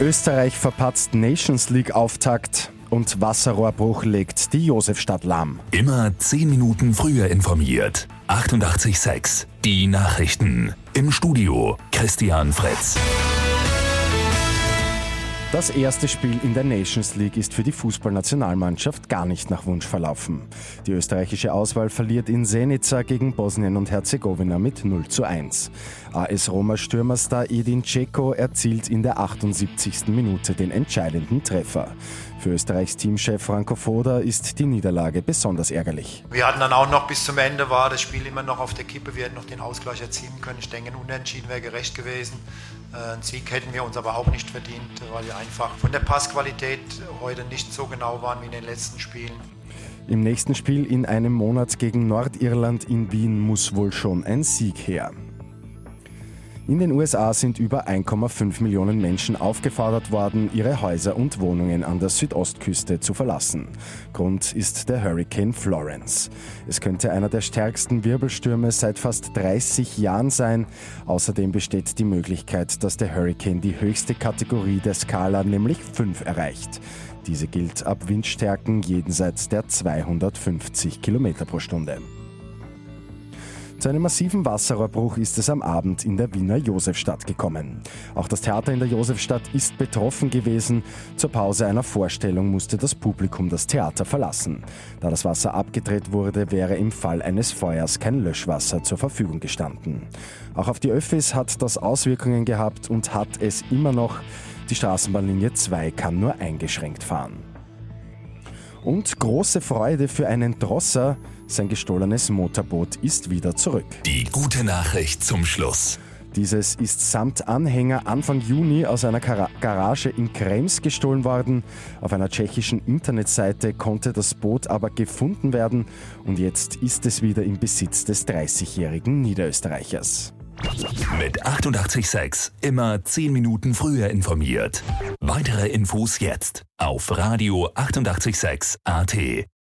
Österreich verpatzt Nations League Auftakt und Wasserrohrbruch legt die Josefstadt lahm. Immer 10 Minuten früher informiert. 88.6 Die Nachrichten. Im Studio Christian Fritz. Das erste Spiel in der Nations League ist für die Fußballnationalmannschaft gar nicht nach Wunsch verlaufen. Die österreichische Auswahl verliert in Senica gegen Bosnien und Herzegowina mit 0 zu 1. AS Roma Stürmerstar Edin Dzeko erzielt in der 78. Minute den entscheidenden Treffer. Für Österreichs Teamchef Franco Foda ist die Niederlage besonders ärgerlich. Wir hatten dann auch noch bis zum Ende war das Spiel immer noch auf der Kippe. Wir hätten noch den Ausgleich erzielen können. Ich denke, ein Unentschieden wäre gerecht gewesen. Äh, einen Sieg hätten wir uns aber auch nicht verdient, weil wir einfach von der Passqualität heute nicht so genau waren wie in den letzten Spielen. Im nächsten Spiel in einem Monat gegen Nordirland in Wien muss wohl schon ein Sieg her. In den USA sind über 1,5 Millionen Menschen aufgefordert worden, ihre Häuser und Wohnungen an der Südostküste zu verlassen. Grund ist der Hurricane Florence. Es könnte einer der stärksten Wirbelstürme seit fast 30 Jahren sein. Außerdem besteht die Möglichkeit, dass der Hurricane die höchste Kategorie der Skala, nämlich 5, erreicht. Diese gilt ab Windstärken jenseits der 250 km pro Stunde. Zu einem massiven Wasserrohrbruch ist es am Abend in der Wiener Josefstadt gekommen. Auch das Theater in der Josefstadt ist betroffen gewesen. Zur Pause einer Vorstellung musste das Publikum das Theater verlassen. Da das Wasser abgedreht wurde, wäre im Fall eines Feuers kein Löschwasser zur Verfügung gestanden. Auch auf die Öffis hat das Auswirkungen gehabt und hat es immer noch. Die Straßenbahnlinie 2 kann nur eingeschränkt fahren. Und große Freude für einen Drosser. Sein gestohlenes Motorboot ist wieder zurück. Die gute Nachricht zum Schluss. Dieses ist samt Anhänger Anfang Juni aus einer Gar Garage in Krems gestohlen worden. Auf einer tschechischen Internetseite konnte das Boot aber gefunden werden und jetzt ist es wieder im Besitz des 30-jährigen Niederösterreichers. Mit 886 immer 10 Minuten früher informiert. Weitere Infos jetzt auf Radio 886 AT.